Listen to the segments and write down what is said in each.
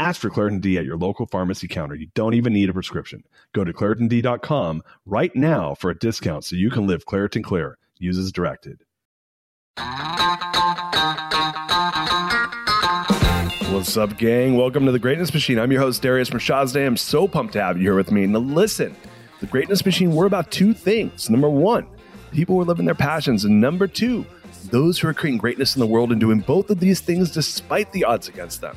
Ask for Claritin D at your local pharmacy counter. You don't even need a prescription. Go to ClaritinD.com right now for a discount so you can live Claritin Clear. Use as directed. What's up, gang? Welcome to the Greatness Machine. I'm your host, Darius Mirshahzadeh. I'm so pumped to have you here with me. Now, listen, the Greatness Machine, we're about two things. Number one, people who are living their passions. And number two, those who are creating greatness in the world and doing both of these things despite the odds against them.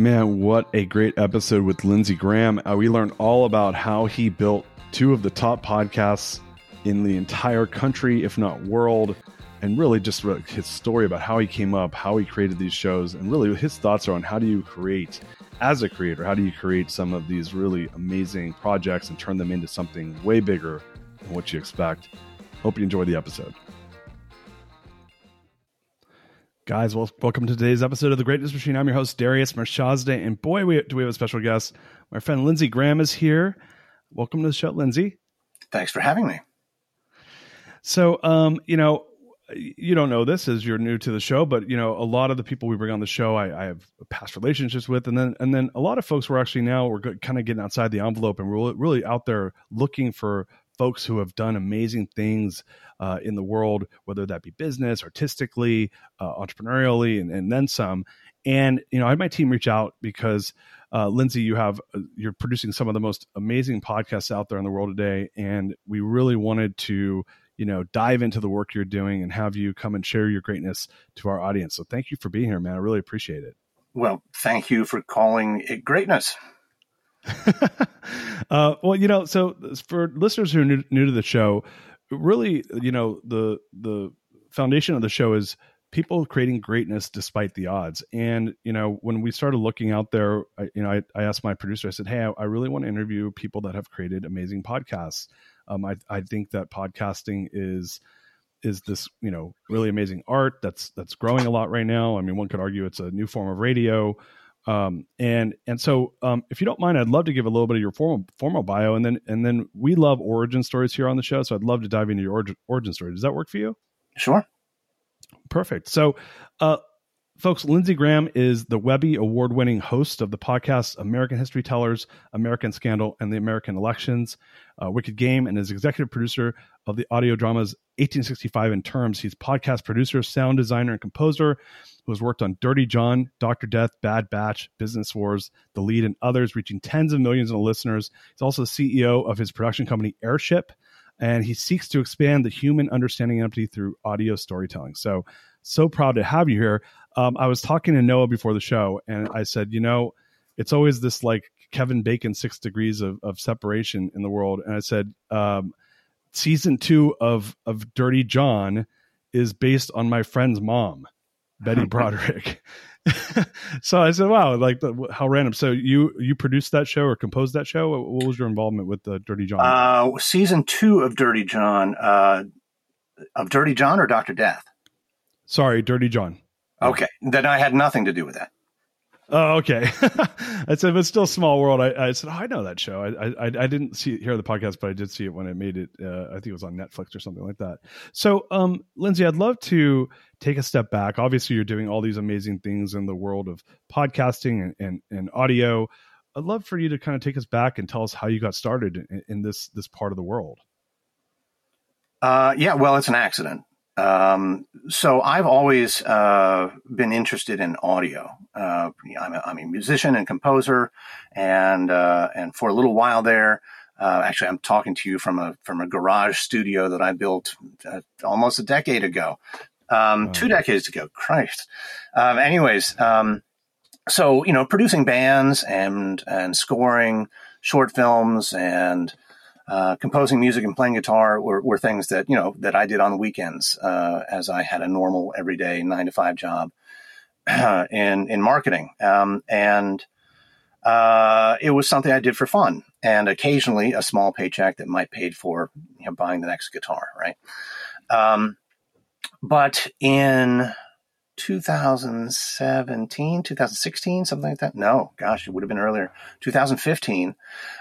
Man, what a great episode with Lindsay Graham. Uh, we learned all about how he built two of the top podcasts in the entire country, if not world, and really just his story about how he came up, how he created these shows, and really his thoughts are on how do you create, as a creator, how do you create some of these really amazing projects and turn them into something way bigger than what you expect. Hope you enjoy the episode. Guys, well, welcome to today's episode of The Greatness Machine. I'm your host, Darius Mirshahzadeh, and boy, we, do we have a special guest. My friend Lindsay Graham is here. Welcome to the show, Lindsay. Thanks for having me. So, um, you know, you don't know this as you're new to the show, but you know, a lot of the people we bring on the show, I, I have past relationships with, and then and then a lot of folks were actually now we're kind of getting outside the envelope, and we're really out there looking for folks who have done amazing things uh, in the world, whether that be business, artistically, uh, entrepreneurially, and, and, then some. And you know, I had my team reach out because uh, Lindsay, you have uh, you're producing some of the most amazing podcasts out there in the world today, and we really wanted to you know dive into the work you're doing and have you come and share your greatness to our audience. So thank you for being here, man. I really appreciate it. Well, thank you for calling it greatness. uh, well, you know, so for listeners who are new, new to the show, really, you know, the the foundation of the show is people creating greatness despite the odds. And you know, when we started looking out there, I, you know, I, I asked my producer. I said, "Hey, I, I, really want to interview people that have created amazing podcasts. Um, I, I think that podcasting is." is this you know really amazing art that's that's growing a lot right now i mean one could argue it's a new form of radio um, and and so, um, if you don't mind, I'd love to give a little bit of your formal formal bio, and then and then we love origin stories here on the show. So I'd love to dive into your origin, origin story. Does that work for you? Sure. Perfect. So, uh, folks, Lindsay Graham is the Webby Award winning host of the podcast American History Tellers, American Scandal, and the American Elections, uh, Wicked Game, and is executive producer of the audio dramas 1865 in Terms. He's podcast producer, sound designer, and composer who has worked on Dirty John, Dr. Death, Bad Batch, Business Wars, The Lead, and others, reaching tens of millions of listeners. He's also the CEO of his production company, Airship, and he seeks to expand the human understanding empathy through audio storytelling. So, so proud to have you here. Um, I was talking to Noah before the show, and I said, you know, it's always this like Kevin Bacon six degrees of, of separation in the world. And I said, um, season two of of Dirty John is based on my friend's mom. Betty Broderick. so I said, "Wow, like how random." So you you produced that show or composed that show? What was your involvement with the Dirty John? Uh, season two of Dirty John, uh, of Dirty John or Doctor Death. Sorry, Dirty John. Okay, then I had nothing to do with that. Oh, okay. I said, but still small world. I, I said, oh, I know that show. I, I, I didn't see it, hear the podcast, but I did see it when it made it. Uh, I think it was on Netflix or something like that. So, um, Lindsay, I'd love to take a step back. Obviously, you're doing all these amazing things in the world of podcasting and, and, and audio. I'd love for you to kind of take us back and tell us how you got started in, in this, this part of the world. Uh, yeah, well, it's an accident. Um, so I've always uh, been interested in audio. Uh, I'm, a, I'm, a musician and composer, and uh, and for a little while there, uh, actually, I'm talking to you from a from a garage studio that I built uh, almost a decade ago, um, two decades ago. Christ. Um, anyways, um, so you know, producing bands and and scoring short films and uh, composing music and playing guitar were, were, things that you know that I did on the weekends uh, as I had a normal everyday nine to five job in in marketing, um, and uh, it was something I did for fun and occasionally a small paycheck that might paid for you know, buying the next guitar, right? Um, but in 2017, 2016, something like that. No, gosh, it would have been earlier. 2015.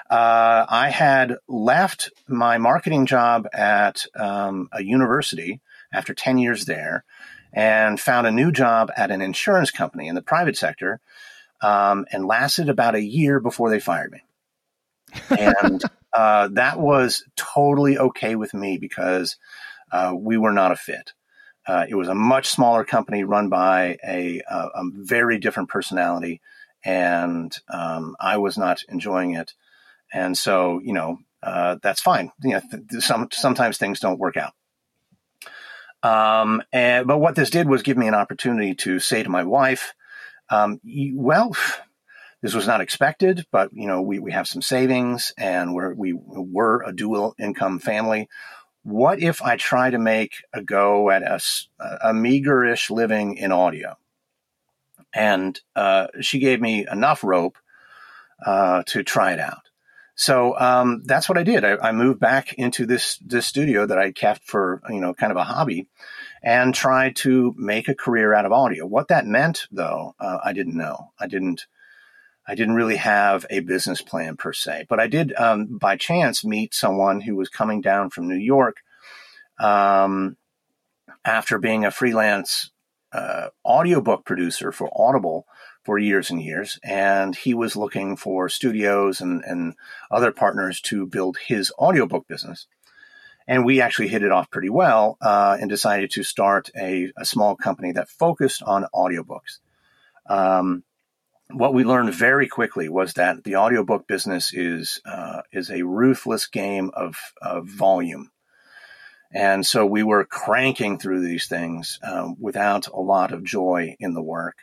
Uh, I had left my marketing job at um, a university after 10 years there and found a new job at an insurance company in the private sector um, and lasted about a year before they fired me. and uh, that was totally okay with me because uh, we were not a fit. Uh, it was a much smaller company run by a, a, a very different personality, and um, I was not enjoying it. And so, you know, uh, that's fine. You know, th- some, sometimes things don't work out. Um, and, but what this did was give me an opportunity to say to my wife, um, well, this was not expected, but you know, we, we have some savings and we're, we were a dual income family what if I try to make a go at a, a meagerish living in audio? And uh, she gave me enough rope uh, to try it out. So um, that's what I did. I, I, moved back into this this studio that I kept for you know kind of a hobby, and tried to make a career out of audio. What that meant, though, uh, I didn't know. I didn't. I didn't really have a business plan per se, but I did um, by chance meet someone who was coming down from New York um, after being a freelance uh, audiobook producer for Audible for years and years. And he was looking for studios and, and other partners to build his audiobook business. And we actually hit it off pretty well uh, and decided to start a, a, small company that focused on audiobooks. Um, what we learned very quickly was that the audiobook business is uh, is a ruthless game of, of volume. And so we were cranking through these things um, without a lot of joy in the work,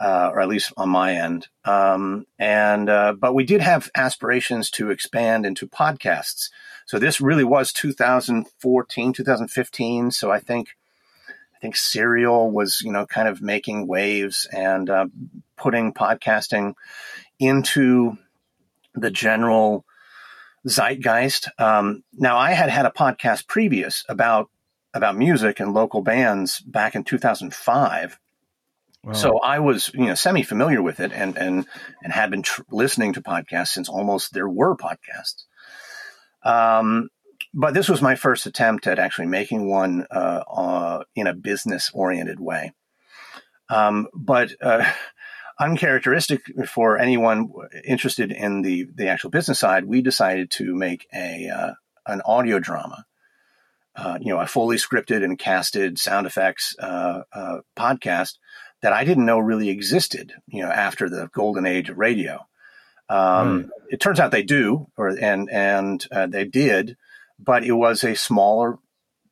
uh, or at least on my end. Um, and uh, but we did have aspirations to expand into podcasts. So this really was 2014, 2015. So I think I think Serial was you know kind of making waves and uh, putting podcasting into the general zeitgeist. Um, now, I had had a podcast previous about about music and local bands back in 2005. Wow. So I was, you know, semi familiar with it and and and had been tr- listening to podcasts since almost there were podcasts. Um, but this was my first attempt at actually making one uh, uh, in a business oriented way. Um, but uh, uncharacteristic for anyone interested in the the actual business side, we decided to make a uh, an audio drama. Uh, you know, a fully scripted and casted sound effects uh, uh podcast that I didn't know really existed. You know, after the golden age of radio, um, mm. it turns out they do, or and and uh, they did, but it was a smaller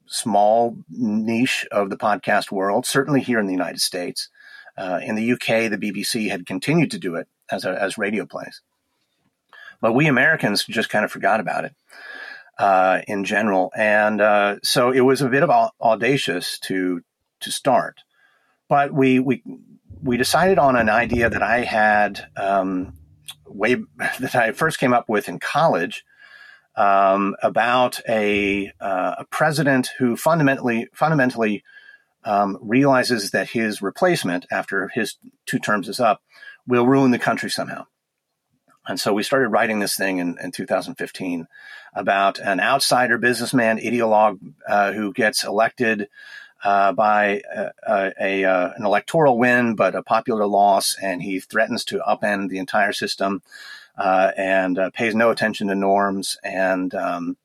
small niche of the podcast world, certainly here in the United States. Uh, in the UK, the BBC had continued to do it as, a, as radio plays. But we Americans just kind of forgot about it uh, in general. And uh, so it was a bit of audacious to, to start. But we, we, we decided on an idea that I had um, way that I first came up with in college um, about a, uh, a president who fundamentally fundamentally um, realizes that his replacement, after his two terms is up, will ruin the country somehow. And so we started writing this thing in, in 2015 about an outsider businessman, ideologue, uh, who gets elected uh, by a, a, a, uh, an electoral win, but a popular loss, and he threatens to upend the entire system uh, and uh, pays no attention to norms and um,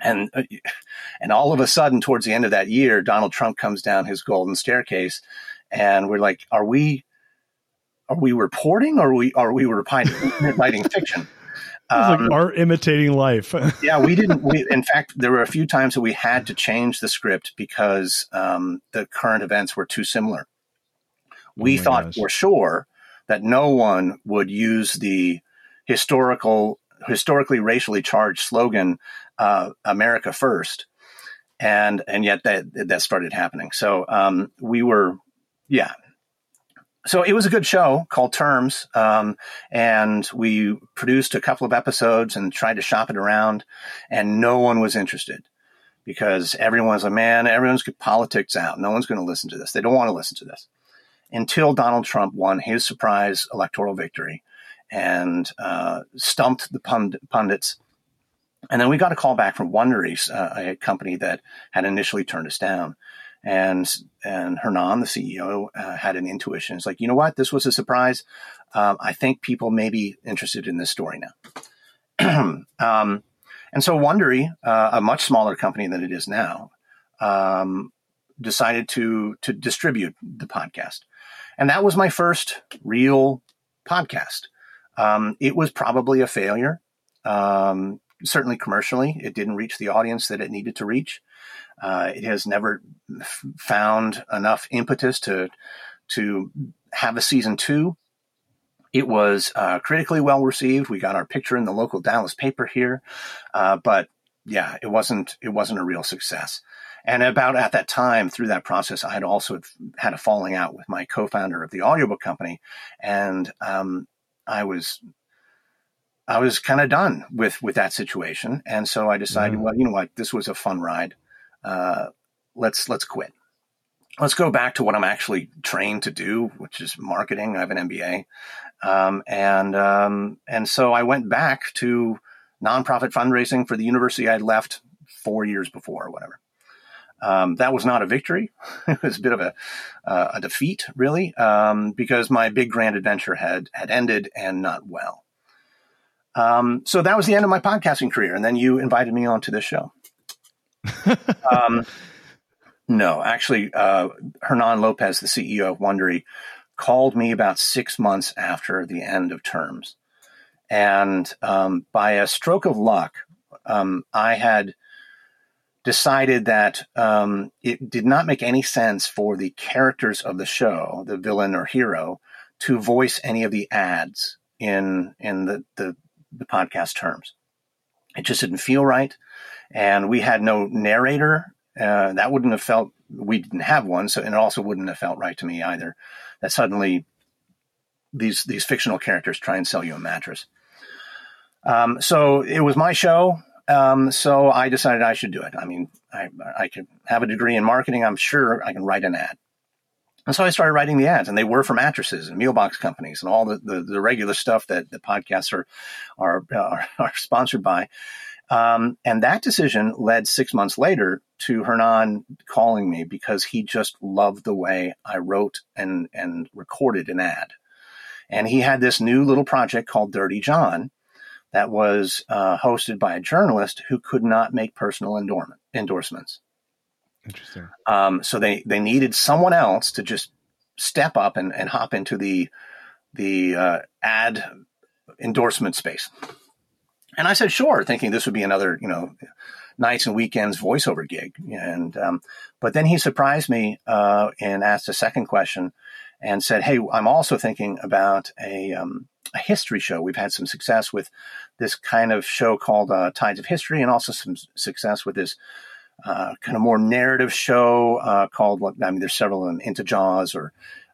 And and all of a sudden, towards the end of that year, Donald Trump comes down his golden staircase, and we're like, "Are we, are we reporting, or are we are we writing, writing fiction?" Um, like art imitating life. yeah, we didn't. We, in fact, there were a few times that we had to change the script because um, the current events were too similar. We oh thought gosh. for sure that no one would use the historical, historically racially charged slogan uh, "America First. and and yet that that started happening. So um, we were, yeah, so it was a good show called Terms, um, and we produced a couple of episodes and tried to shop it around, and no one was interested because everyone's like, man, everyone's got politics out. No one's going to listen to this. They don't want to listen to this until Donald Trump won his surprise electoral victory and uh, stumped the pund- pundits. And then we got a call back from Wondery, uh, a company that had initially turned us down and and Hernan, the CEO, uh, had an intuition. It's like, you know what, this was a surprise. Um, I think people may be interested in this story now. um, and so Wondery, uh, a much smaller company than it is now, um, decided to to distribute the podcast, and that was my first real podcast. Um, it was probably a failure. Um, certainly commercially, it didn't reach the audience that it needed to reach. Uh, it has never f- found enough impetus to to have a season two. It was uh, critically well received. We got our picture in the local Dallas paper here, uh, but yeah, it wasn't it wasn't a real success. And about at that time, through that process, I had also had a falling out with my co-founder of the audiobook company, and um, I was I was kind of done with with that situation, and so I decided, well, you know what, this was a fun ride uh, let's let's quit. Let's go back to what I'm actually trained to do, which is marketing. I have an MBA, um, and um, and so I went back to nonprofit fundraising for the university I'd left four years before, or whatever. Um, that was not a victory. it was a bit of a, uh, a defeat, really, um, because my big grand adventure had had ended and not well. Um, so that was the end of my podcasting career, and then you invited me onto this show um, no, actually, uh, Hernan Lopez, the CEO of Wondery, called me about six months after the end of terms. And um, by a stroke of luck, um, I had decided that um, it did not make any sense for the characters of the show, the villain or hero, to voice any of the ads in in the, the, the podcast terms. It just didn't feel right and we had no narrator. Uh, that wouldn't have felt we didn't have one, so and it also wouldn't have felt right to me either. That suddenly these these fictional characters try and sell you a mattress. Um, so it was my show. Um, so I decided I should do it. I mean, I, I could have a degree in marketing. I'm sure I can write an ad. And so I started writing the ads, and they were for mattresses and meal box companies and all the, the, the regular stuff that the podcasts are are, uh, are sponsored by. Um, and that decision led six months later to Hernan calling me because he just loved the way I wrote and, and recorded an ad. And he had this new little project called Dirty John that was uh, hosted by a journalist who could not make personal endorment, endorsements. Interesting. Um, so they, they needed someone else to just step up and, and hop into the the uh, ad endorsement space. And I said, sure, thinking this would be another, you know, nights and weekends voiceover gig. And, um, but then he surprised me, uh, and asked a second question and said, Hey, I'm also thinking about a, um, a history show. We've had some success with this kind of show called, uh, Tides of History and also some success with this, uh, kind of more narrative show, uh, called, I mean, there's several of them, Into Jaws or,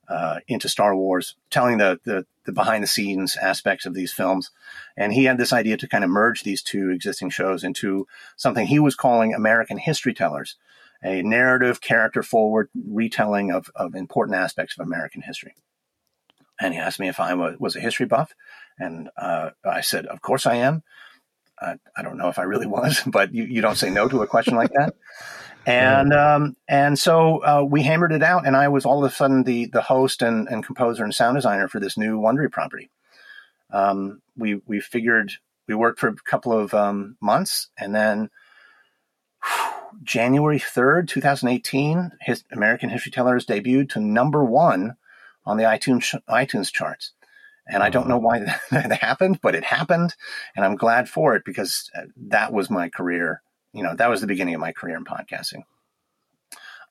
uh, into Star Wars, telling the, the, the behind the scenes aspects of these films. And he had this idea to kind of merge these two existing shows into something he was calling American History Tellers, a narrative, character forward retelling of, of important aspects of American history. And he asked me if I was a history buff. And uh, I said, Of course I am. Uh, I don't know if I really was, but you, you don't say no to a question like that. And um, and so uh, we hammered it out, and I was all of a sudden the the host and, and composer and sound designer for this new Wondery property. Um, we we figured we worked for a couple of um, months, and then January 3rd, 2018, his American History Tellers debuted to number one on the iTunes iTunes charts. And I don't know why that happened, but it happened. And I'm glad for it because uh, that was my career. You know, that was the beginning of my career in podcasting.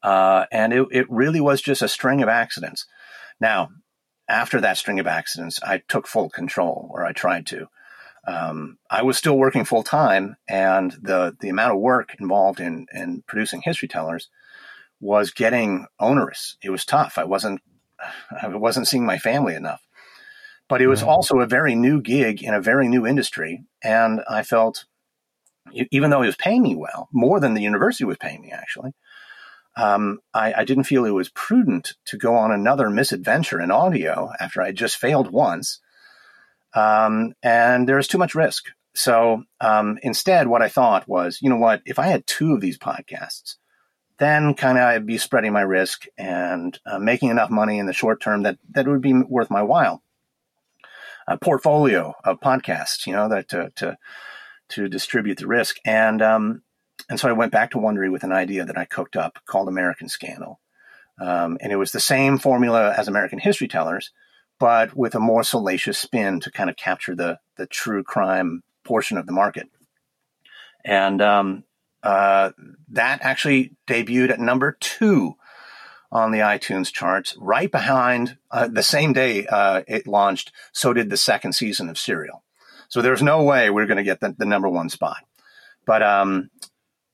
Uh, and it, it really was just a string of accidents. Now, after that string of accidents, I took full control, or I tried to. Um, I was still working full time, and the the amount of work involved in in producing history tellers was getting onerous. It was tough. I wasn't I wasn't seeing my family enough, but it was also a very new gig in a very new industry, and I felt even though he was paying me well, more than the university was paying me actually, um, I, I, didn't feel it was prudent to go on another misadventure in audio after I just failed once. Um, and there's too much risk. So um, instead, what I thought was, you know what, if I had two of these podcasts, then kind of I'd be spreading my risk and uh, making enough money in the short term that, that would be worth my while. A portfolio of podcasts, you know, that to, to, to distribute the risk. And um, and so I went back to Wondery with an idea that I cooked up called American Scandal. Um, and it was the same formula as American History Tellers, but with a more salacious spin to kind of capture the, the true crime portion of the market. And um, uh, that actually debuted at number two on the iTunes charts, right behind uh, the same day uh, it launched. So did the second season of Serial. So there's no way we're going to get the, the, number one spot. But um,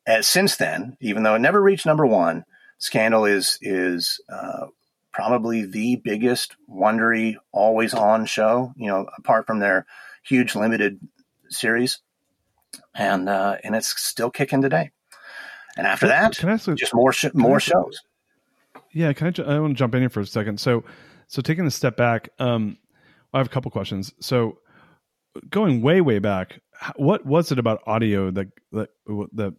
as since then, even though it never reached number one, Scandal is is uh, probably the biggest Wondery always on show. You know, apart from their huge limited series, and uh, and it's still kicking today. And after that, can I ask, just more sh- more shows. Yeah, can I? Ju- I want to jump in here for a second. So, so taking a step back, um, I have a couple questions. So, going way way back, what was it about audio that that that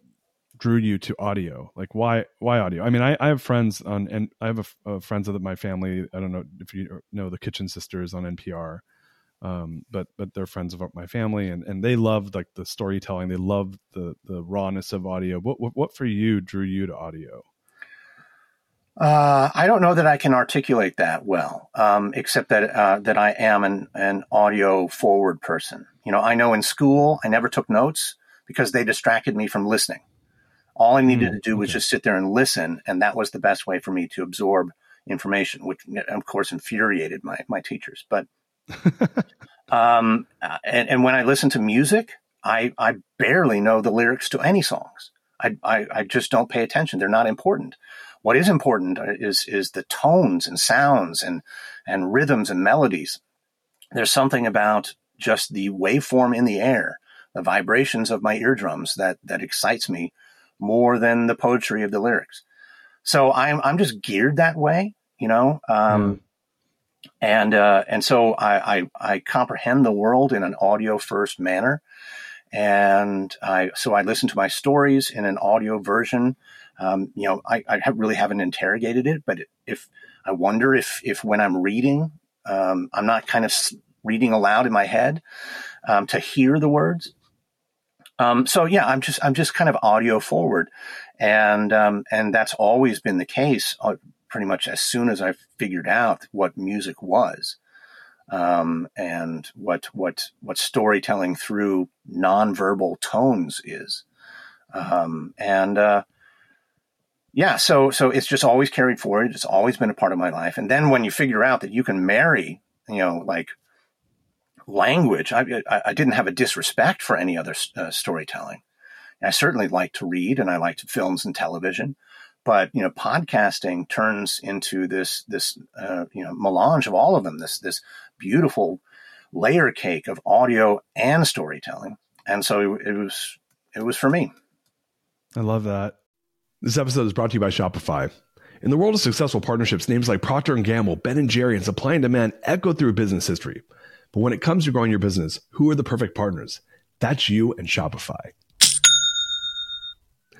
drew you to audio? Like why why audio? I mean, I, I have friends on and I have a, a friends of my family. I don't know if you know the Kitchen Sisters on NPR, um, but but they're friends of my family and and they love like the storytelling. They love the the rawness of audio. What what, what for you drew you to audio? Uh, I don't know that I can articulate that well, um, except that uh, that I am an, an audio forward person. You know, I know in school I never took notes because they distracted me from listening. All I needed mm, to do was just sit there and listen, and that was the best way for me to absorb information, which of course infuriated my my teachers. But um, and, and when I listen to music, I I barely know the lyrics to any songs. I, I, I just don't pay attention. They're not important. What is important is is the tones and sounds and and rhythms and melodies. There's something about just the waveform in the air, the vibrations of my eardrums that that excites me more than the poetry of the lyrics. So I'm I'm just geared that way, you know. Um, mm. And uh, and so I, I, I comprehend the world in an audio first manner, and I so I listen to my stories in an audio version. Um, you know, I, I have really haven't interrogated it, but if I wonder if if when I'm reading, um, I'm not kind of reading aloud in my head um, to hear the words, um, so yeah, I'm just I'm just kind of audio forward, and um, and that's always been the case. Pretty much as soon as I figured out what music was, um, and what what what storytelling through nonverbal tones is, um, and uh, yeah, so so it's just always carried forward. It's always been a part of my life. And then when you figure out that you can marry, you know, like language. I, I, didn't have a disrespect for any other uh, storytelling. I certainly like to read and I liked films and television, but you know, podcasting turns into this this uh, you know melange of all of them. This this beautiful layer cake of audio and storytelling, and so it, it was it was for me. I love that. This episode is brought to you by Shopify. In the world of successful partnerships, names like Procter & Gamble, Ben & Jerry, and Supply and Demand echo through business history. But when it comes to growing your business, who are the perfect partners? That's you and Shopify.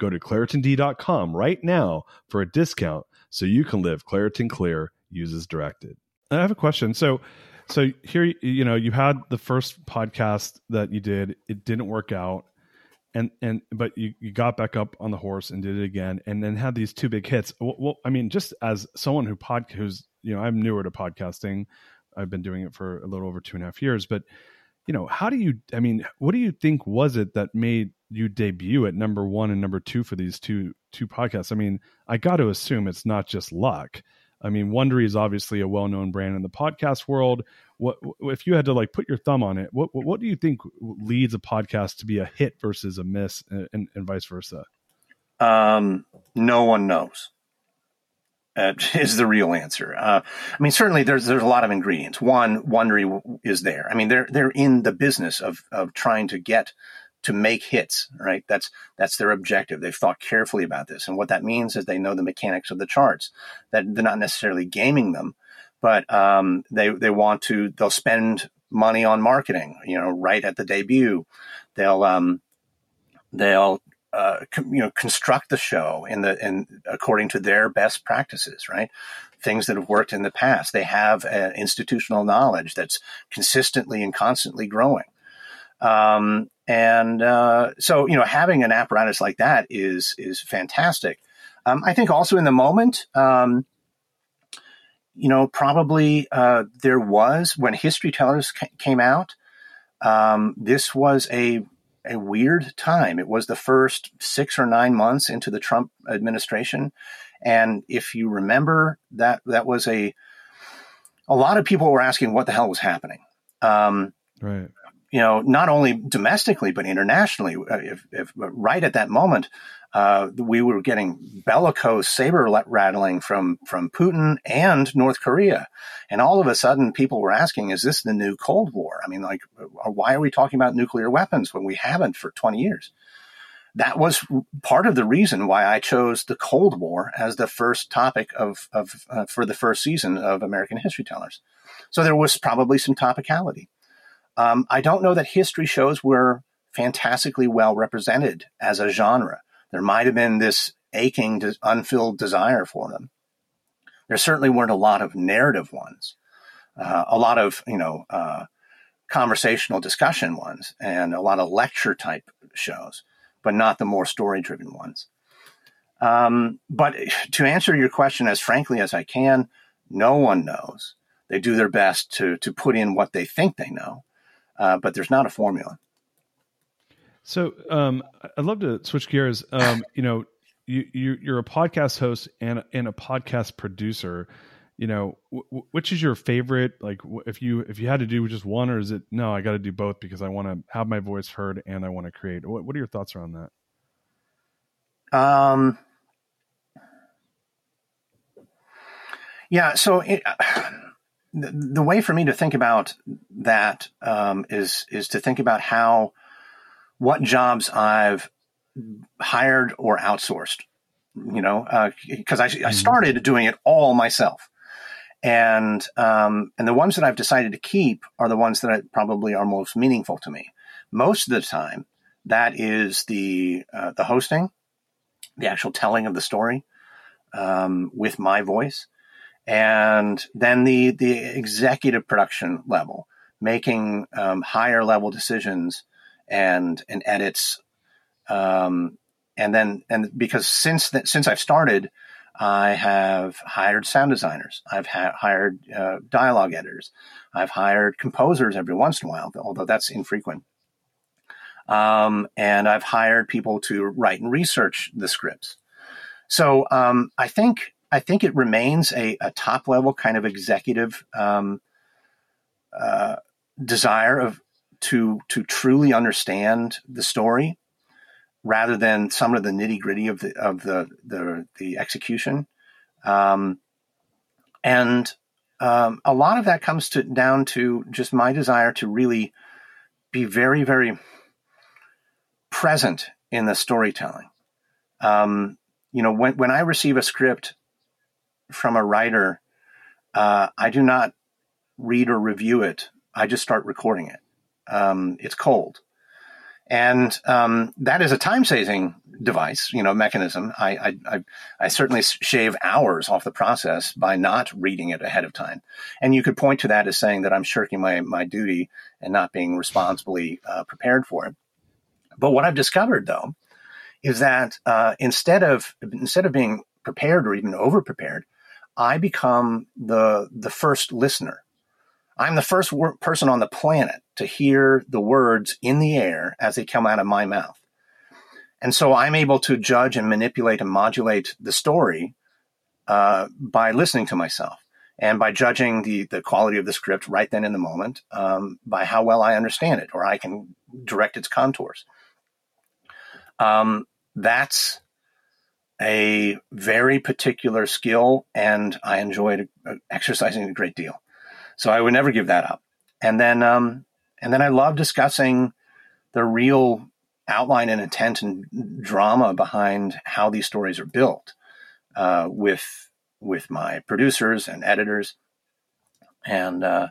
Go to ClaritinD.com right now for a discount so you can live Claritin Clear, uses directed. I have a question. So, so here, you know, you had the first podcast that you did, it didn't work out. And and but you, you got back up on the horse and did it again and then had these two big hits. Well, well, i mean just as someone who pod who's you know i'm newer to podcasting. I've been doing it for a little over two and a half years. But you know how do you i mean what do you think was it that made you debut at number one and number two for these two two podcasts i mean i got to assume it's not just luck I mean, Wondery is obviously a well-known brand in the podcast world. What if you had to like put your thumb on it? What what do you think leads a podcast to be a hit versus a miss, and, and vice versa? Um, no one knows. Uh, is the real answer. Uh, I mean, certainly there's there's a lot of ingredients. One, Wondery is there. I mean, they're they're in the business of of trying to get to make hits, right? That's that's their objective. They've thought carefully about this, and what that means is they know the mechanics of the charts. That they're not necessarily gaming them, but um, they they want to. They'll spend money on marketing, you know, right at the debut. They'll um, they'll uh, com, you know construct the show in the in according to their best practices, right? Things that have worked in the past. They have uh, institutional knowledge that's consistently and constantly growing. Um, and uh, so, you know, having an apparatus like that is is fantastic. Um, I think also in the moment, um, you know, probably uh, there was when History Tellers ca- came out. Um, this was a a weird time. It was the first six or nine months into the Trump administration, and if you remember, that that was a a lot of people were asking what the hell was happening. Um, right you know, not only domestically but internationally. Uh, if, if right at that moment, uh, we were getting bellicose saber rattling from from Putin and North Korea, and all of a sudden, people were asking, "Is this the new Cold War?" I mean, like, uh, why are we talking about nuclear weapons when we haven't for twenty years? that was part of the reason why I chose the Cold War as the first topic of, of uh, for the first season of American History Tellers. So there was probably some topicality. Um, I don't know that history shows were fantastically well represented as a genre. There might have been this aching, unfilled desire for them. There certainly weren't a lot of narrative ones, uh, a lot of you know uh, conversational discussion ones, and a lot of lecture type shows but not the more story driven ones. Um, but to answer your question as frankly as I can, no one knows. They do their best to to put in what they think they know, uh, but there's not a formula. So um, I'd love to switch gears. Um, you know, you, you are a podcast host and and a podcast producer. You know, w- which is your favorite? Like, if you if you had to do just one, or is it no? I got to do both because I want to have my voice heard and I want to create. What What are your thoughts around that? Um. Yeah. So it, the, the way for me to think about that um, is is to think about how what jobs I've hired or outsourced. You know, because uh, I, I mm-hmm. started doing it all myself and um, and the ones that I've decided to keep are the ones that I, probably are most meaningful to me. Most of the time, that is the uh, the hosting, the actual telling of the story um, with my voice, and then the the executive production level, making um, higher level decisions and and edits, um, and then and because since that since I've started I have hired sound designers. I've ha- hired uh, dialogue editors. I've hired composers every once in a while, although that's infrequent. Um, and I've hired people to write and research the scripts. So um, I think I think it remains a, a top level kind of executive um, uh, desire of to to truly understand the story rather than some of the nitty gritty of the of the the, the execution. Um, and um, a lot of that comes to down to just my desire to really be very very present in the storytelling. Um, you know, when when I receive a script from a writer, uh, I do not read or review it. I just start recording it. Um, it's cold and um, that is a time saving device, you know, mechanism. I, I, I, certainly shave hours off the process by not reading it ahead of time. And you could point to that as saying that I'm shirking my, my duty and not being responsibly uh, prepared for it. But what I've discovered though is that uh, instead of instead of being prepared or even over prepared, I become the the first listener I'm the first wor- person on the planet to hear the words in the air as they come out of my mouth. And so I'm able to judge and manipulate and modulate the story uh, by listening to myself and by judging the, the quality of the script right then in the moment um, by how well I understand it or I can direct its contours. Um, that's a very particular skill, and I enjoy uh, exercising a great deal. So I would never give that up. And then, um, and then I love discussing the real outline and intent and drama behind how these stories are built uh, with with my producers and editors. And uh,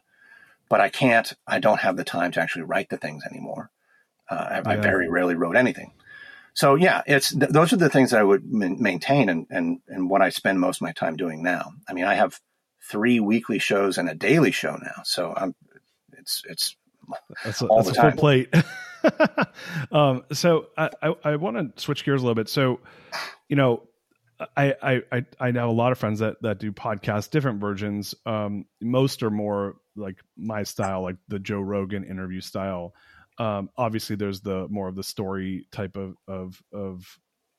but I can't. I don't have the time to actually write the things anymore. Uh, I, yeah. I, very rarely wrote anything. So yeah, it's th- those are the things that I would m- maintain and and and what I spend most of my time doing now. I mean, I have three weekly shows and a daily show now. So I'm, it's it's that's a, that's a full plate. um, so I, I, I want to switch gears a little bit. So, you know, I, I, I know a lot of friends that, that do podcasts, different versions. Um, most are more like my style, like the Joe Rogan interview style. Um, obviously there's the more of the story type of, of, of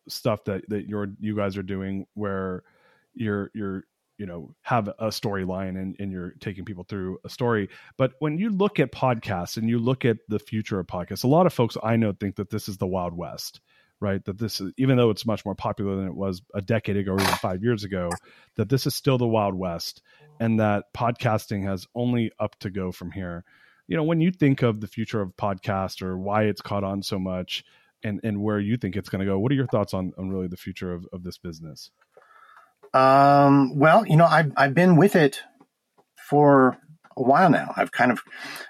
stuff that, that you're, you guys are doing where you're, you're, you know have a storyline and, and you're taking people through a story. But when you look at podcasts and you look at the future of podcasts a lot of folks i know think that this is the wild west right? That this is even though it's much more popular than it was a decade ago or even five years ago that this is still the wild west and that podcasting has only up to go from here you know when you think of the future of podcast or why it's caught on so much and and where you think it's going to go. What are your thoughts on on really the future of of this business? Um, well, you know, I've I've been with it for a while now. I've kind of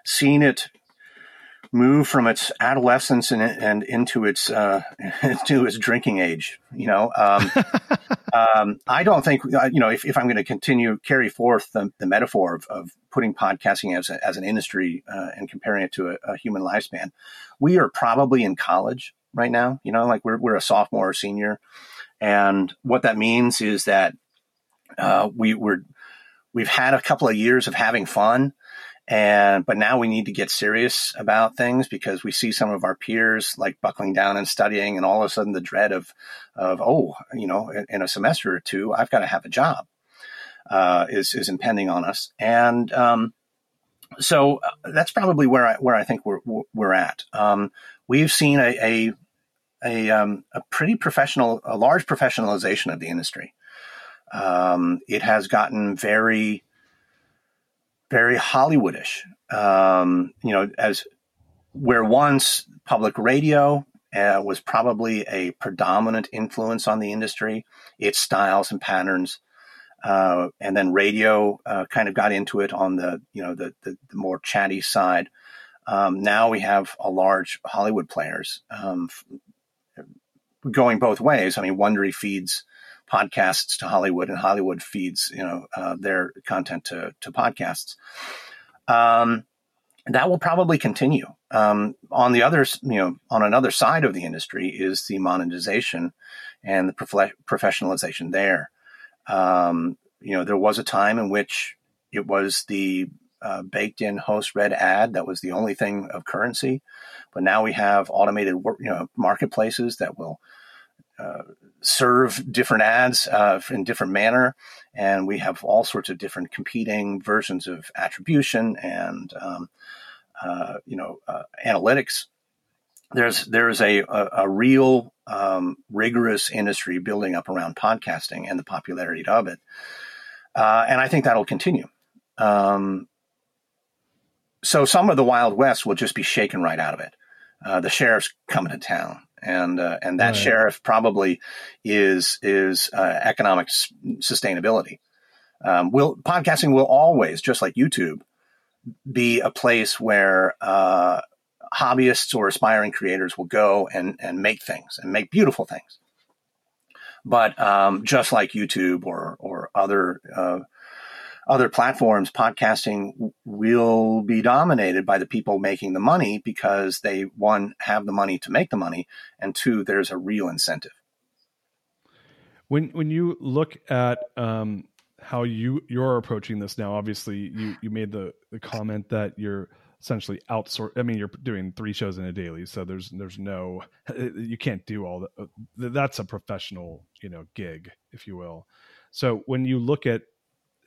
seen it move from its adolescence and, and into its uh, into its drinking age. You know, um, um, I don't think uh, you know if, if I'm going to continue carry forth the, the metaphor of, of, putting podcasting as, a, as an industry uh, and comparing it to a, a, human lifespan, we are probably in college right now. You know, like we're we're a sophomore or senior, and what that means is that uh, we we're we've had a couple of years of having fun and but now we need to get serious about things because we see some of our peers like buckling down and studying and all of a sudden the dread of of oh you know in, in a semester or two i've got to have a job uh, is is impending on us and um, so uh, that's probably where I where I think we're we're at. Um, we've seen a a a, um, a, pretty professional, a large professionalization of the industry. Um, it has gotten very very Hollywoodish. Um, you know, as where once public radio uh, was probably a predominant influence on the industry, its styles and patterns, uh, and then radio uh, kind of got into it on the you know the the, the more chatty side. Um, now we have a large Hollywood players um, going both ways. I mean, Wondery feeds podcasts to Hollywood, and Hollywood feeds you know uh, their content to to podcasts. Um, that will probably continue. Um, on the other, you know, on another side of the industry is the monetization and the prof- professionalization there. Um, you know, there was a time in which it was the uh, baked in host read ad that was the only thing of currency, but now we have automated, you know, marketplaces that will serve different ads uh, in different manner, and we have all sorts of different competing versions of attribution and um, uh, you know uh, analytics. There's there's a a, a real um, rigorous industry building up around podcasting and the popularity of it, uh, and I think that'll continue. Um, so some of the Wild West will just be shaken right out of it. Uh, the sheriff's coming to town and uh, and that right. sheriff probably is is uh, economic s- sustainability. Um, will podcasting will always, just like YouTube, be a place where uh, hobbyists or aspiring creators will go and and make things and make beautiful things. But um, just like YouTube or or other uh, other platforms, podcasting will be dominated by the people making the money because they, one, have the money to make the money, and two, there's a real incentive. When, when you look at um, how you you're approaching this now, obviously you, you made the, the comment that you're essentially outsource. I mean, you're doing three shows in a daily, so there's there's no you can't do all that. That's a professional, you know, gig, if you will. So when you look at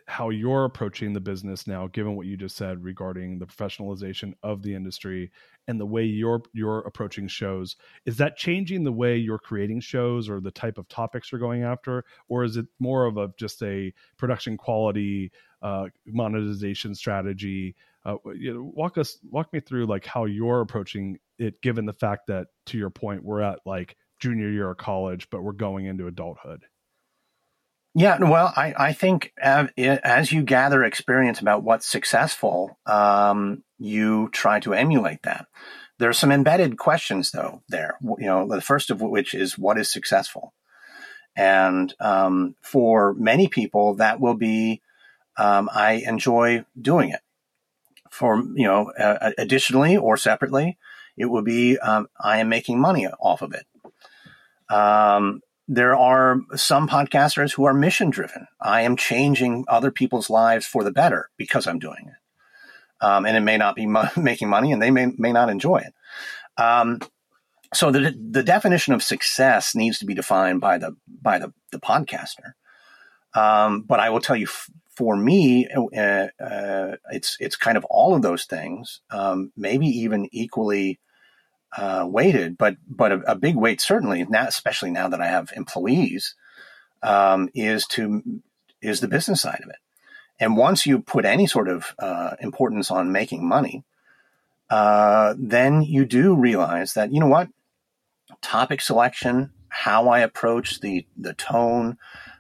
how you're approaching the business now given what you just said regarding the professionalization of the industry and the way you're you're approaching shows. Is that changing the way you're creating shows or the type of topics you're going after or is it more of a just a production quality uh, monetization strategy? Uh, you know, walk us walk me through like how you're approaching it given the fact that to your point we're at like junior year of college but we're going into adulthood yeah, well, I, I think as you gather experience about what's successful, um, you try to emulate that. There are some embedded questions, though, there. You know, the first of which is what is successful? And um, for many people, that will be um, I enjoy doing it. For, you know, uh, additionally or separately, it will be um, I am making money off of it. Um, there are some podcasters who are mission driven. I am changing other people's lives for the better because I'm doing it. Um, and it may not be mo- making money and they may, may not enjoy it. Um, so the, the definition of success needs to be defined by the, by the, the podcaster. Um, but I will tell you, f- for me, uh, uh, it's, it's kind of all of those things, um, maybe even equally uh, weighted, but but a, a, big weight certainly now, especially now that I have employees, um, is to is the business side of it. And once you put any sort of uh, importance on making money, uh, then you do realize that you know what topic selection, how I approach the the tone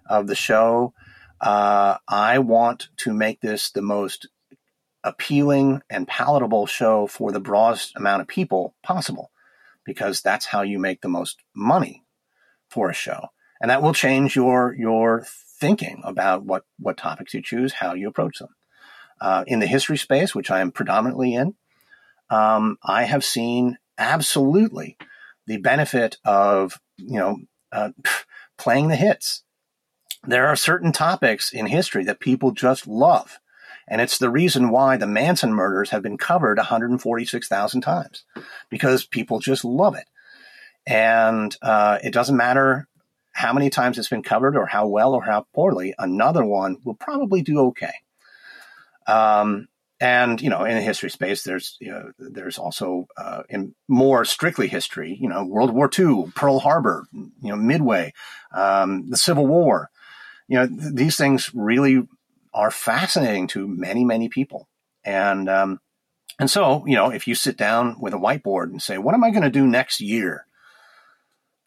of the show. Uh, I want to make this the most appealing and palatable show for the broadest amount of people possible, because that's how you make the most money for a show, and that will change your your thinking about what what topics you choose, how you approach them. Uh, in the history space, which I am predominantly in, um, I have seen absolutely the benefit of you know uh, playing the hits. There are certain topics in history that people just love. And it's the reason why the Manson murders have been covered 146,000 times because people just love it. And uh, it doesn't matter how many times it's been covered or how well or how poorly, another one will probably do okay. Um, and you know, in the history space, there's you know, there's also uh, in more strictly history, you know, World War II, Pearl Harbor, you know, Midway, um, the Civil War. You know, th- these things really are fascinating to many, many people. And um, and so, you know, if you sit down with a whiteboard and say, "What am I going to do next year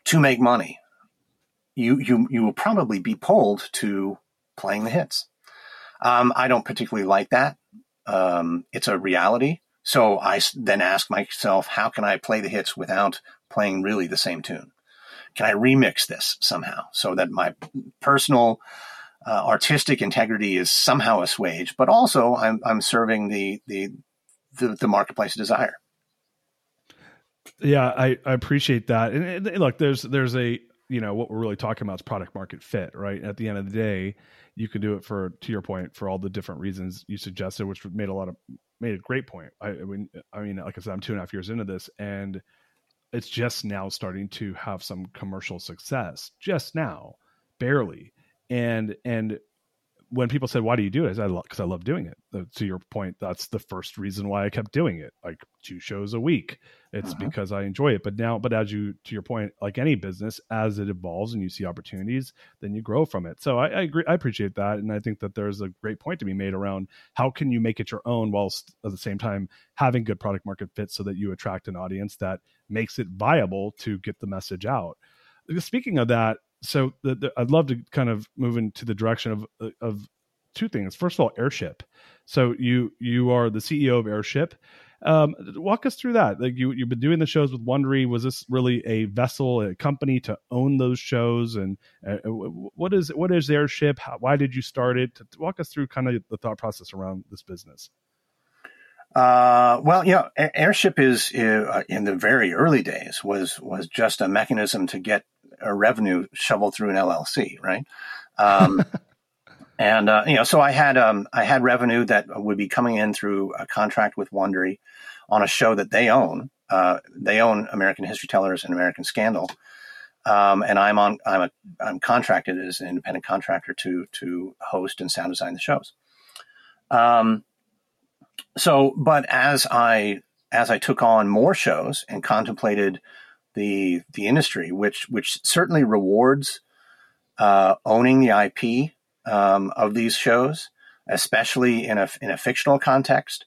to make money?" you you you will probably be pulled to playing the hits. Um, I don't particularly like that um, it's a reality. So I then ask myself, how can I play the hits without playing really the same tune? Can I remix this somehow so that my personal uh, artistic integrity is somehow assuaged, but also I'm, I'm serving the, the, the, the marketplace desire. Yeah, I, I appreciate that. And, and look, there's there's a you know what we're really talking about is product market fit, right? At the end of the day, you can do it for to your point for all the different reasons you suggested which made a lot of made a great point i, I mean i mean like i said i'm two and a half years into this and it's just now starting to have some commercial success just now barely and and when people said, "Why do you do it?" I said, "Because I, I, love doing it." Uh, to your point, that's the first reason why I kept doing it, like two shows a week. It's uh-huh. because I enjoy it. But now, but as you, to your point, like any business, as it evolves and you see opportunities, then you grow from it. So I, I agree. I appreciate that, and I think that there's a great point to be made around how can you make it your own whilst at the same time having good product market fit, so that you attract an audience that makes it viable to get the message out. Speaking of that, so the, the, I'd love to kind of move into the direction of uh, of two things. First of all, Airship. So you you are the CEO of Airship. Um, walk us through that. Like you you've been doing the shows with Wondery. Was this really a vessel, a company to own those shows? And uh, what is what is Airship? How, why did you start it? Walk us through kind of the thought process around this business. Uh, well, you know, Airship is uh, in the very early days was was just a mechanism to get a revenue shoveled through an LLC, right? Um, and uh, you know, so I had um, I had revenue that would be coming in through a contract with Wondery on a show that they own. Uh, they own American History Tellers and American Scandal, um, and I'm on I'm a I'm contracted as an independent contractor to to host and sound design the shows. Um, so, but as I as I took on more shows and contemplated the the industry, which which certainly rewards uh, owning the IP um, of these shows, especially in a in a fictional context,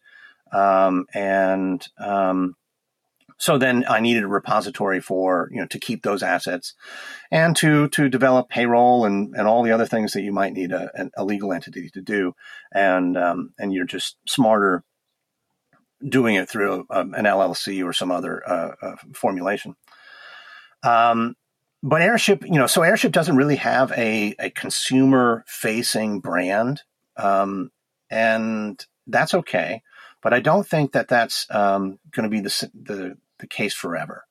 um, and um, so then I needed a repository for you know to keep those assets, and to to develop payroll and and all the other things that you might need a, a legal entity to do, and um, and you're just smarter doing it through um, an LLC or some other uh, uh, formulation. Um, but Airship, you know, so Airship doesn't really have a, a consumer facing brand. Um, and that's okay. But I don't think that that's um, going to be the, the, the case forever.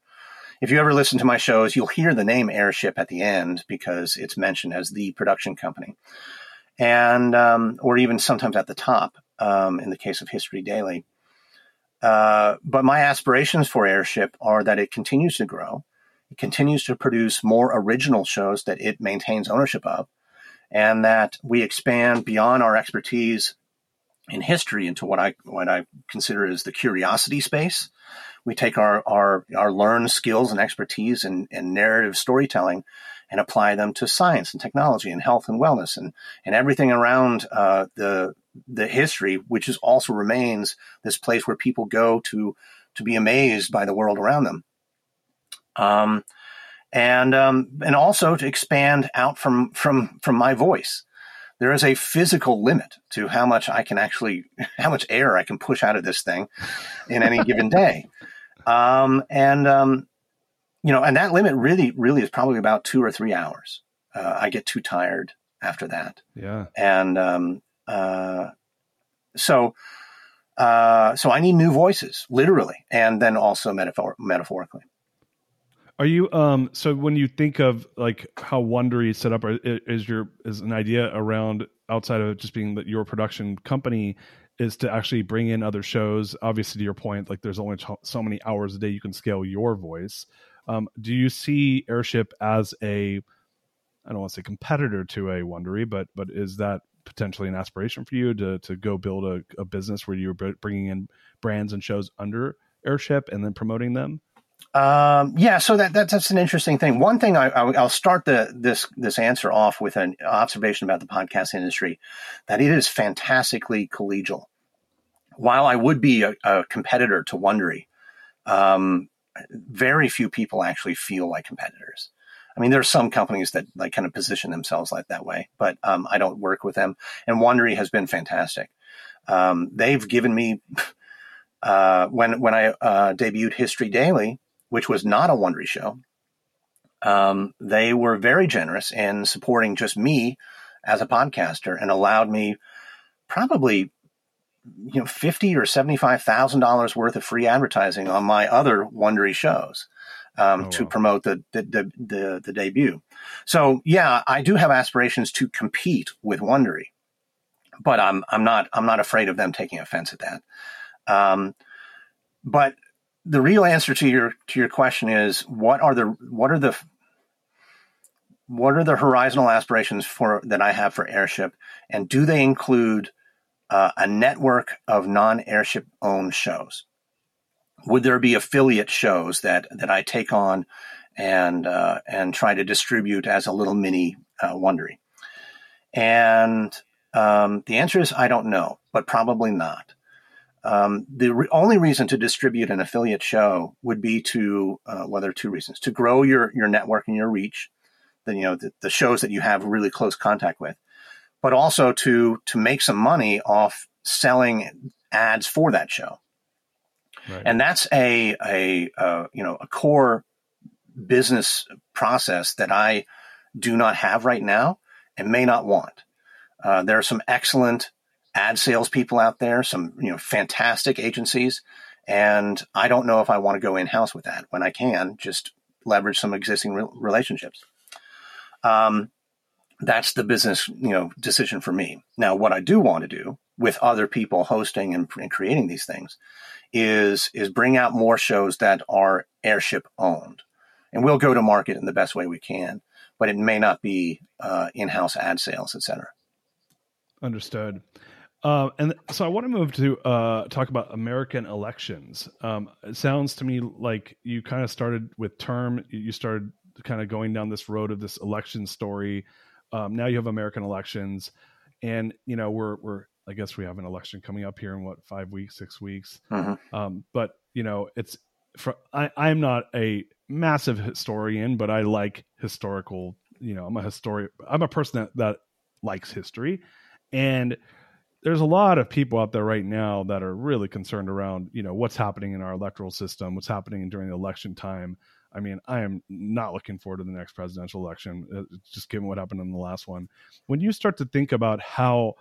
If you ever listen to my shows, you'll hear the name Airship at the end because it's mentioned as the production company, and um, or even sometimes at the top um, in the case of History Daily. Uh, but my aspirations for Airship are that it continues to grow, it continues to produce more original shows that it maintains ownership of, and that we expand beyond our expertise in history into what I what I consider as the curiosity space. We take our our, our learned skills and expertise in, in narrative storytelling and apply them to science and technology and health and wellness and and everything around uh, the the history, which is also remains this place where people go to to be amazed by the world around them. Um, and um, and also to expand out from from from my voice. There is a physical limit to how much I can actually, how much air I can push out of this thing in any given day, um, and um, you know, and that limit really, really is probably about two or three hours. Uh, I get too tired after that. Yeah, and um, uh, so uh, so I need new voices, literally, and then also metaphor- metaphorically. Are you um so when you think of like how Wondery is set up is your is an idea around outside of just being that your production company is to actually bring in other shows? Obviously to your point like there's only so many hours a day you can scale your voice. Um, do you see airship as a i don't want to say competitor to a wondery but but is that potentially an aspiration for you to to go build a, a business where you're bringing in brands and shows under airship and then promoting them um, yeah, so that, that, that's an interesting thing. One thing I, will start the this this answer off with an observation about the podcast industry that it is fantastically collegial. While I would be a, a competitor to Wondery, um, very few people actually feel like competitors. I mean, there are some companies that like kind of position themselves like that way, but um, I don't work with them. And Wondery has been fantastic. Um, they've given me uh, when when I uh, debuted History Daily which was not a Wondery show, um, they were very generous in supporting just me as a podcaster and allowed me probably you know fifty or seventy five thousand dollars worth of free advertising on my other Wondery shows um, oh, to wow. promote the the, the the, the debut. So yeah, I do have aspirations to compete with Wondery, but I'm I'm not I'm not afraid of them taking offense at that. Um, but the real answer to your to your question is what are the what are the what are the horizontal aspirations for that I have for airship, and do they include uh, a network of non-airship owned shows? Would there be affiliate shows that that I take on and uh, and try to distribute as a little mini uh, Wondery? And um, the answer is I don't know, but probably not. Um, the re- only reason to distribute an affiliate show would be to, uh, well, there are two reasons: to grow your your network and your reach, the you know the, the, shows that you have really close contact with, but also to to make some money off selling ads for that show. Right. And that's a a uh, you know a core business process that I do not have right now and may not want. Uh, there are some excellent ad salespeople out there, some you know fantastic agencies, and I don't know if I want to go in house with that when I can just leverage some existing re- relationships. Um, that's the business you know decision for me. Now, what I do want to do with other people hosting and, and creating these things is is bring out more shows that are airship owned, and we'll go to market in the best way we can. But it may not be uh, in-house ad sales, et cetera. Understood. Uh, and so I want to move to uh, talk about American elections. Um, it sounds to me like you kind of started with term. You started kind of going down this road of this election story. Um, now you have American elections, and you know we're we're I guess we have an election coming up here in what five weeks, six weeks. Mm-hmm. Um, but you know it's for I I'm not a massive historian, but I like historical. You know I'm a historian. I'm a person that that likes history, and there's a lot of people out there right now that are really concerned around you know what's happening in our electoral system what's happening during the election time. I mean i am not looking forward to the next presidential election uh, just given what happened in the last one. When you start to think about how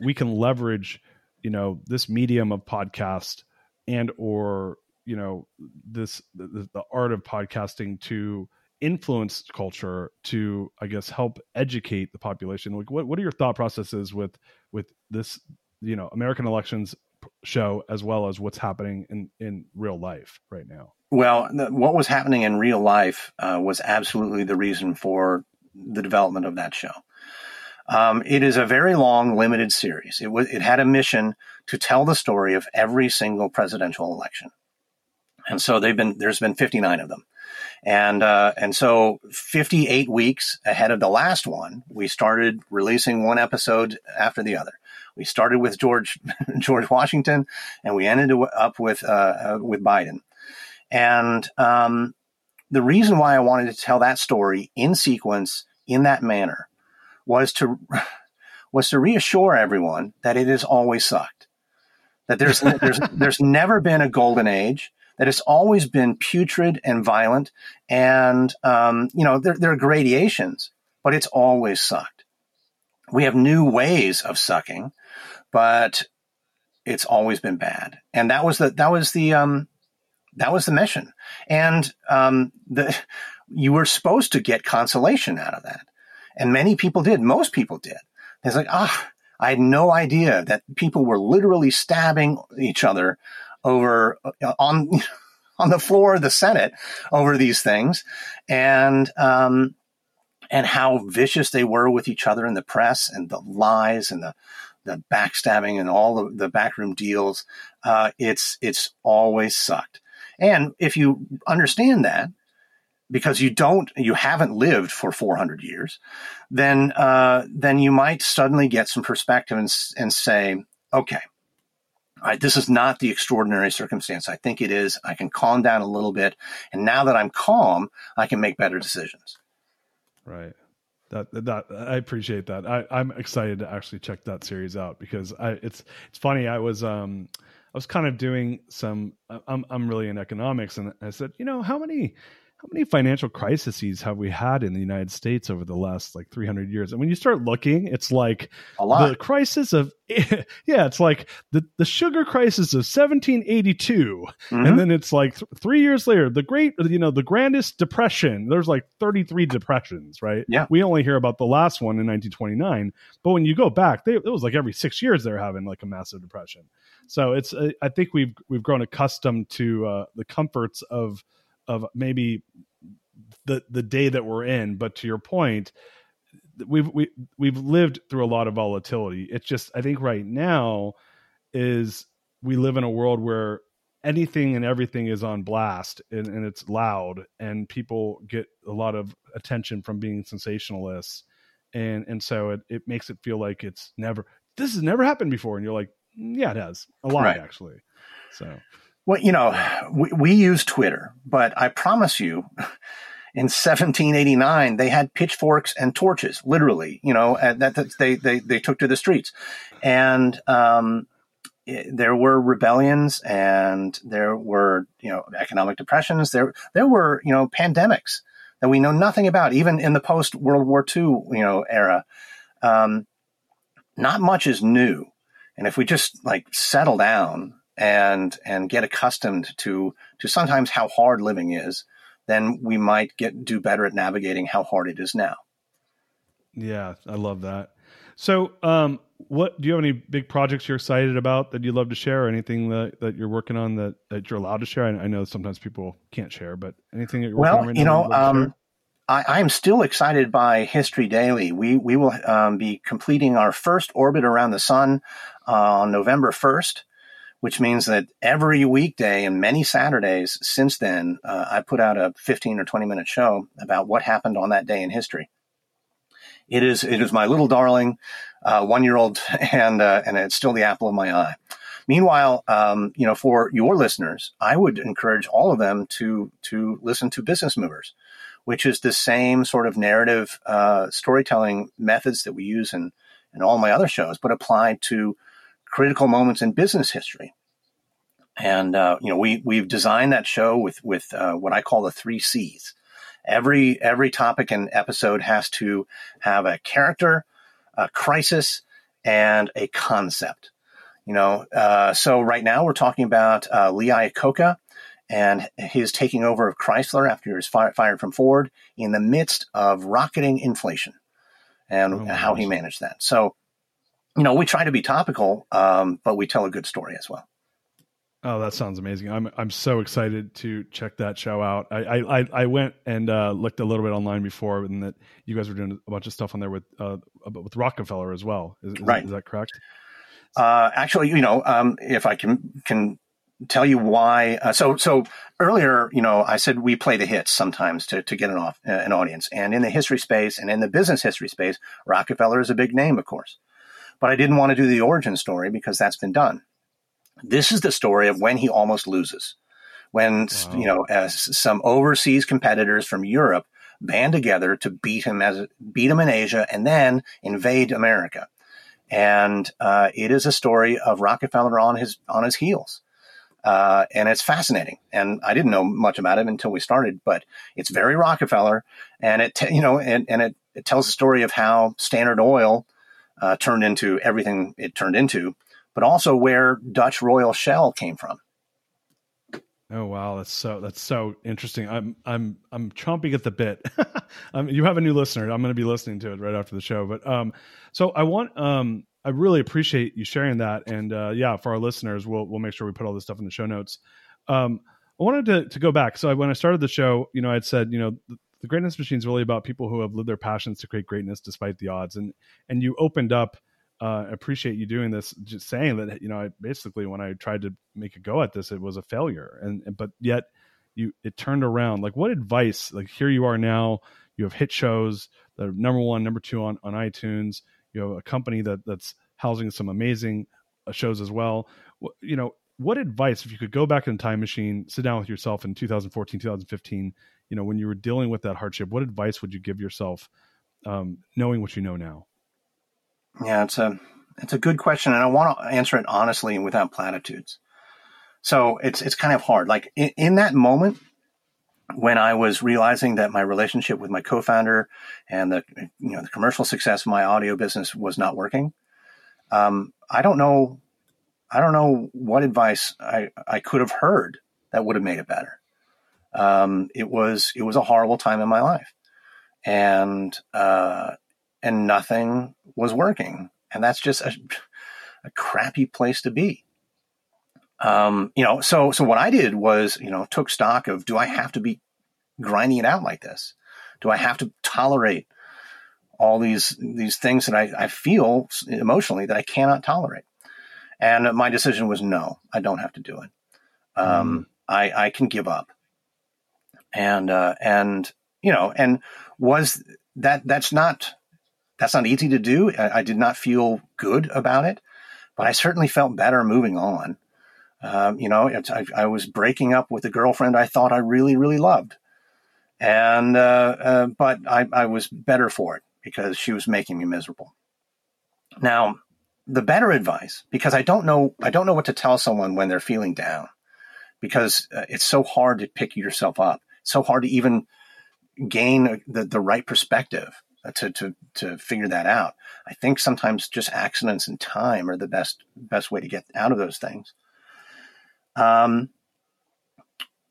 we can leverage you know this medium of podcast and or you know this the, the art of podcasting to influence culture to i guess help educate the population like what, what are your thought processes with with this you know american elections show as well as what's happening in in real life right now. Well the, what was happening in real life uh, was absolutely the reason for the development of that show. Um, it is a very long limited series. It was it had a mission to tell the story of every single presidential election. And so they've been there's been 59 of them. And uh, and so 58 weeks ahead of the last one, we started releasing one episode after the other. We started with George George Washington, and we ended up with uh, uh, with Biden. And um, the reason why I wanted to tell that story in sequence in that manner was to was to reassure everyone that it has always sucked. That there's there's there's never been a golden age. That it's always been putrid and violent, and um, you know there there are gradations, but it's always sucked. We have new ways of sucking, but it's always been bad. And that was the that was the um, that was the mission. And um, the you were supposed to get consolation out of that, and many people did. Most people did. It's like ah, I had no idea that people were literally stabbing each other over uh, on on the floor of the Senate over these things, and um, and how vicious they were with each other in the press and the lies and the the backstabbing and all the, the backroom deals. Uh, it's it's always sucked. And if you understand that, because you don't, you haven't lived for 400 years, then uh, then you might suddenly get some perspective and, and say, okay, all right, this is not the extraordinary circumstance. I think it is. I can calm down a little bit, and now that I'm calm, I can make better decisions. Right. That that I appreciate that. I, I'm excited to actually check that series out because I it's it's funny. I was um I was kind of doing some. I'm I'm really in economics, and I said, you know, how many how many financial crises have we had in the United States over the last like 300 years? And when you start looking, it's like the crisis of yeah, it's like the the sugar crisis of 1782, mm-hmm. and then it's like th- three years later, the great you know the grandest depression. There's like 33 depressions, right? Yeah, we only hear about the last one in 1929, but when you go back, they, it was like every six years they're having like a massive depression. So it's I think we've we've grown accustomed to uh, the comforts of of maybe the the day that we're in. But to your point, we've we, we've lived through a lot of volatility. It's just I think right now is we live in a world where anything and everything is on blast and, and it's loud and people get a lot of attention from being sensationalists and and so it, it makes it feel like it's never this has never happened before and you're like mm, yeah it has a lot right. actually so well, you know, we, we use Twitter, but I promise you, in 1789 they had pitchforks and torches, literally. You know, that, that they, they they took to the streets, and um, there were rebellions, and there were you know economic depressions. There there were you know pandemics that we know nothing about, even in the post World War II you know era. Um, not much is new, and if we just like settle down and and get accustomed to to sometimes how hard living is, then we might get do better at navigating how hard it is now. Yeah, I love that. So, um, what do you have any big projects you're excited about that you'd love to share, or anything that, that you're working on that, that you're allowed to share? I, I know sometimes people can't share, but anything that you're well, right you know, um, I, am still excited by History Daily. We we will um, be completing our first orbit around the sun uh, on November 1st which means that every weekday and many Saturdays since then, uh, I put out a 15 or 20 minute show about what happened on that day in history. It is it is my little darling, uh, one year old, and uh, and it's still the apple of my eye. Meanwhile, um, you know, for your listeners, I would encourage all of them to to listen to Business Movers, which is the same sort of narrative uh, storytelling methods that we use in in all my other shows, but applied to critical moments in business history. And uh, you know, we we've designed that show with with uh, what I call the three C's. Every every topic and episode has to have a character, a crisis, and a concept. You know, uh, so right now we're talking about uh, Lee Iacocca and his taking over of Chrysler after he was fired from Ford in the midst of rocketing inflation and oh how he managed that. So you know, we try to be topical, um, but we tell a good story as well. Oh, that sounds amazing! I'm I'm so excited to check that show out. I I, I went and uh, looked a little bit online before, and that you guys were doing a bunch of stuff on there with uh, with Rockefeller as well. Is, is right? Is that correct? Uh, actually, you know, um, if I can can tell you why. Uh, so so earlier, you know, I said we play the hits sometimes to to get an off uh, an audience, and in the history space and in the business history space, Rockefeller is a big name, of course but I didn't want to do the origin story because that's been done. This is the story of when he almost loses, when wow. you know as some overseas competitors from Europe band together to beat him as beat him in Asia and then invade America. And uh, it is a story of Rockefeller on his on his heels. Uh, and it's fascinating. And I didn't know much about it until we started, but it's very Rockefeller, and it you know, and, and it, it tells the story of how Standard Oil uh, turned into everything it turned into, but also where Dutch Royal Shell came from. Oh wow, that's so that's so interesting. I'm I'm I'm chomping at the bit. you have a new listener. I'm going to be listening to it right after the show. But um, so I want um I really appreciate you sharing that. And uh, yeah, for our listeners, we'll we'll make sure we put all this stuff in the show notes. Um, I wanted to to go back. So I, when I started the show, you know, I'd said, you know, the, greatness machine is really about people who have lived their passions to create greatness despite the odds. And and you opened up. Uh, appreciate you doing this. Just saying that, you know, I basically when I tried to make a go at this, it was a failure. And, and but yet you it turned around. Like what advice? Like here you are now. You have hit shows that are number one, number two on on iTunes you have a company that that's housing some amazing uh, shows as well you know what advice if you could go back in time machine sit down with yourself in 2014 2015 you know when you were dealing with that hardship what advice would you give yourself um, knowing what you know now? Yeah it's a it's a good question and i want to answer it honestly and without platitudes. So it's it's kind of hard. Like in, in that moment when I was realizing that my relationship with my co-founder and the you know the commercial success of my audio business was not working, um, I don't know, I don't know what advice I I could have heard that would have made it better. Um, it was it was a horrible time in my life, and uh, and nothing was working, and that's just a, a crappy place to be um, you know, so so what I did was, you know, took stock of do I have to be grinding it out like this? Do I have to tolerate all these these things that I, I feel emotionally that I cannot tolerate? And my decision was no, I don't have to do it. Um, mm. I I can give up. And uh, and you know, and was that that's not that's not easy to do. I, I did not feel good about it, but I certainly felt better moving on. Um, you know, I, I, was breaking up with a girlfriend I thought I really, really loved, and uh, uh, but I, I was better for it because she was making me miserable. Now, the better advice, because I don't know, I don't know what to tell someone when they're feeling down, because uh, it's so hard to pick yourself up, so hard to even gain the, the right perspective to, to to figure that out. I think sometimes just accidents and time are the best best way to get out of those things. Um,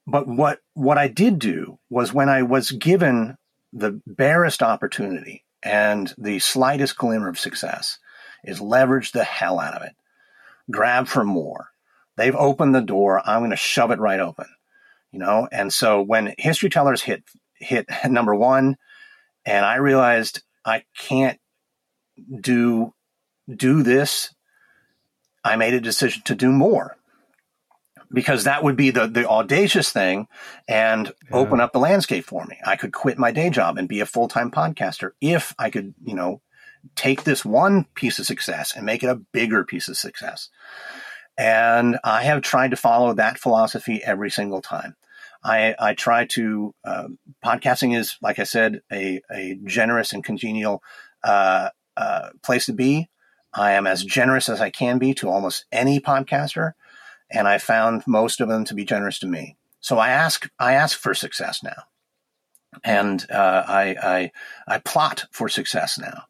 but what what I did do was when I was given the barest opportunity and the slightest glimmer of success, is leverage the hell out of it, grab for more. They've opened the door. I'm going to shove it right open, you know. And so when History Tellers hit hit number one, and I realized I can't do do this, I made a decision to do more because that would be the, the audacious thing and yeah. open up the landscape for me. I could quit my day job and be a full time podcaster if I could, you know, take this one piece of success and make it a bigger piece of success. And I have tried to follow that philosophy every single time. I, I try to, uh, podcasting is, like I said, a, a generous and congenial uh, uh, place to be. I am as generous as I can be to almost any podcaster and I found most of them to be generous to me. So I ask, I ask for success now, and uh, I, I, I plot for success now.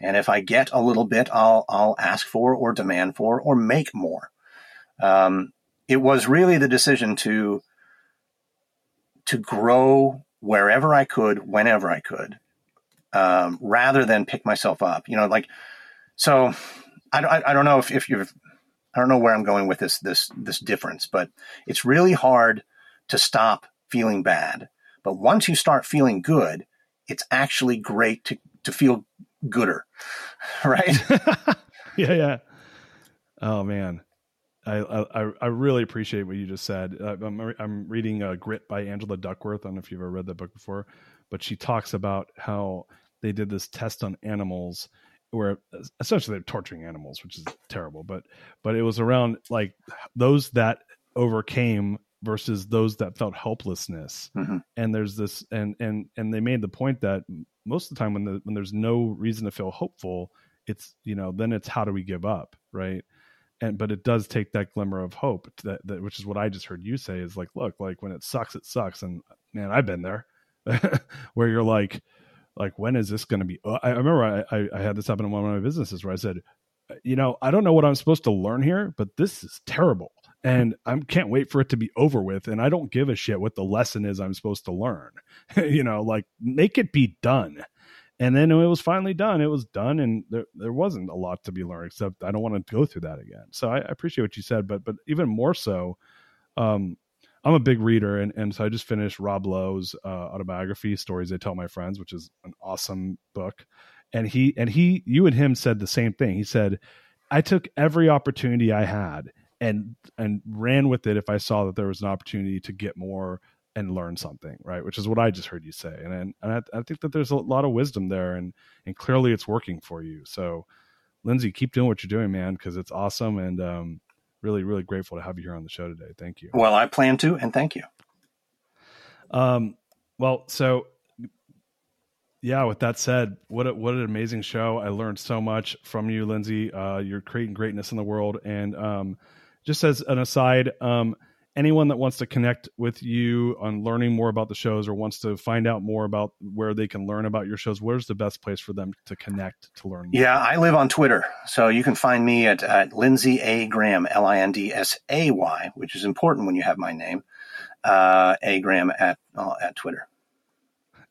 And if I get a little bit, I'll, I'll ask for or demand for or make more. Um, it was really the decision to, to grow wherever I could, whenever I could, um, rather than pick myself up. You know, like so. I, I, I don't know if, if you've I don't know where I'm going with this this this difference, but it's really hard to stop feeling bad. But once you start feeling good, it's actually great to to feel gooder, right? yeah, yeah. Oh man, I, I I really appreciate what you just said. I'm I'm reading uh, Grit by Angela Duckworth. I don't know if you've ever read that book before, but she talks about how they did this test on animals where essentially they're torturing animals, which is terrible. But but it was around like those that overcame versus those that felt helplessness. Mm-hmm. And there's this, and and and they made the point that most of the time when the when there's no reason to feel hopeful, it's you know then it's how do we give up, right? And but it does take that glimmer of hope that, that which is what I just heard you say is like, look, like when it sucks, it sucks, and man, I've been there, where you're like, like when is this going to be? Uh, I, I remember I, I had this happen in one of my businesses where I said, uh, you know, I don't know what I'm supposed to learn here, but this is terrible and I can't wait for it to be over with. And I don't give a shit what the lesson is I'm supposed to learn. you know, like make it be done. And then it was finally done, it was done, and there there wasn't a lot to be learned. Except I don't want to go through that again. So I, I appreciate what you said, but but even more so, um, I'm a big reader, and and so I just finished Rob Lowe's uh, autobiography, "Stories I Tell My Friends," which is an awesome book. And he and he, you and him said the same thing. He said, "I took every opportunity I had." and and ran with it if I saw that there was an opportunity to get more and learn something, right? Which is what I just heard you say, and and, and I, I, think that there's a lot of wisdom there, and and clearly it's working for you. So, Lindsay, keep doing what you're doing, man, because it's awesome, and um, really really grateful to have you here on the show today. Thank you. Well, I plan to, and thank you. Um, well, so yeah, with that said, what a, what an amazing show! I learned so much from you, Lindsay. Uh, you're creating greatness in the world, and um, just as an aside, um, anyone that wants to connect with you on learning more about the shows or wants to find out more about where they can learn about your shows, where's the best place for them to connect to learn? More? Yeah, I live on Twitter, so you can find me at, at Lindsay A Graham, L I N D S A Y, which is important when you have my name, uh, A Graham at uh, at Twitter.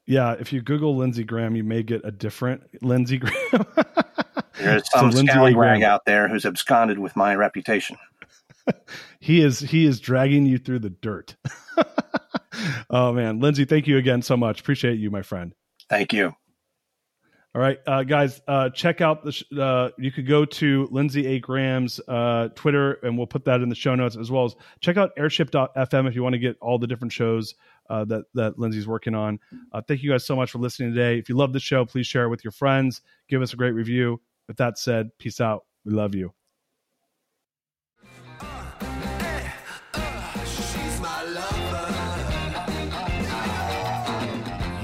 Yeah, if you Google Lindsey Graham, you may get a different Lindsey Graham. There's some so scallywag out there who's absconded with my reputation. he is he is dragging you through the dirt. oh man, Lindsay, thank you again so much. Appreciate you, my friend. Thank you. All right, uh, guys, uh, check out the. Sh- uh, you could go to Lindsay A. Graham's uh, Twitter, and we'll put that in the show notes as well as check out Airship.fm if you want to get all the different shows uh, that that Lindsay's working on. Uh, thank you guys so much for listening today. If you love the show, please share it with your friends. Give us a great review. With that said, peace out. We love you.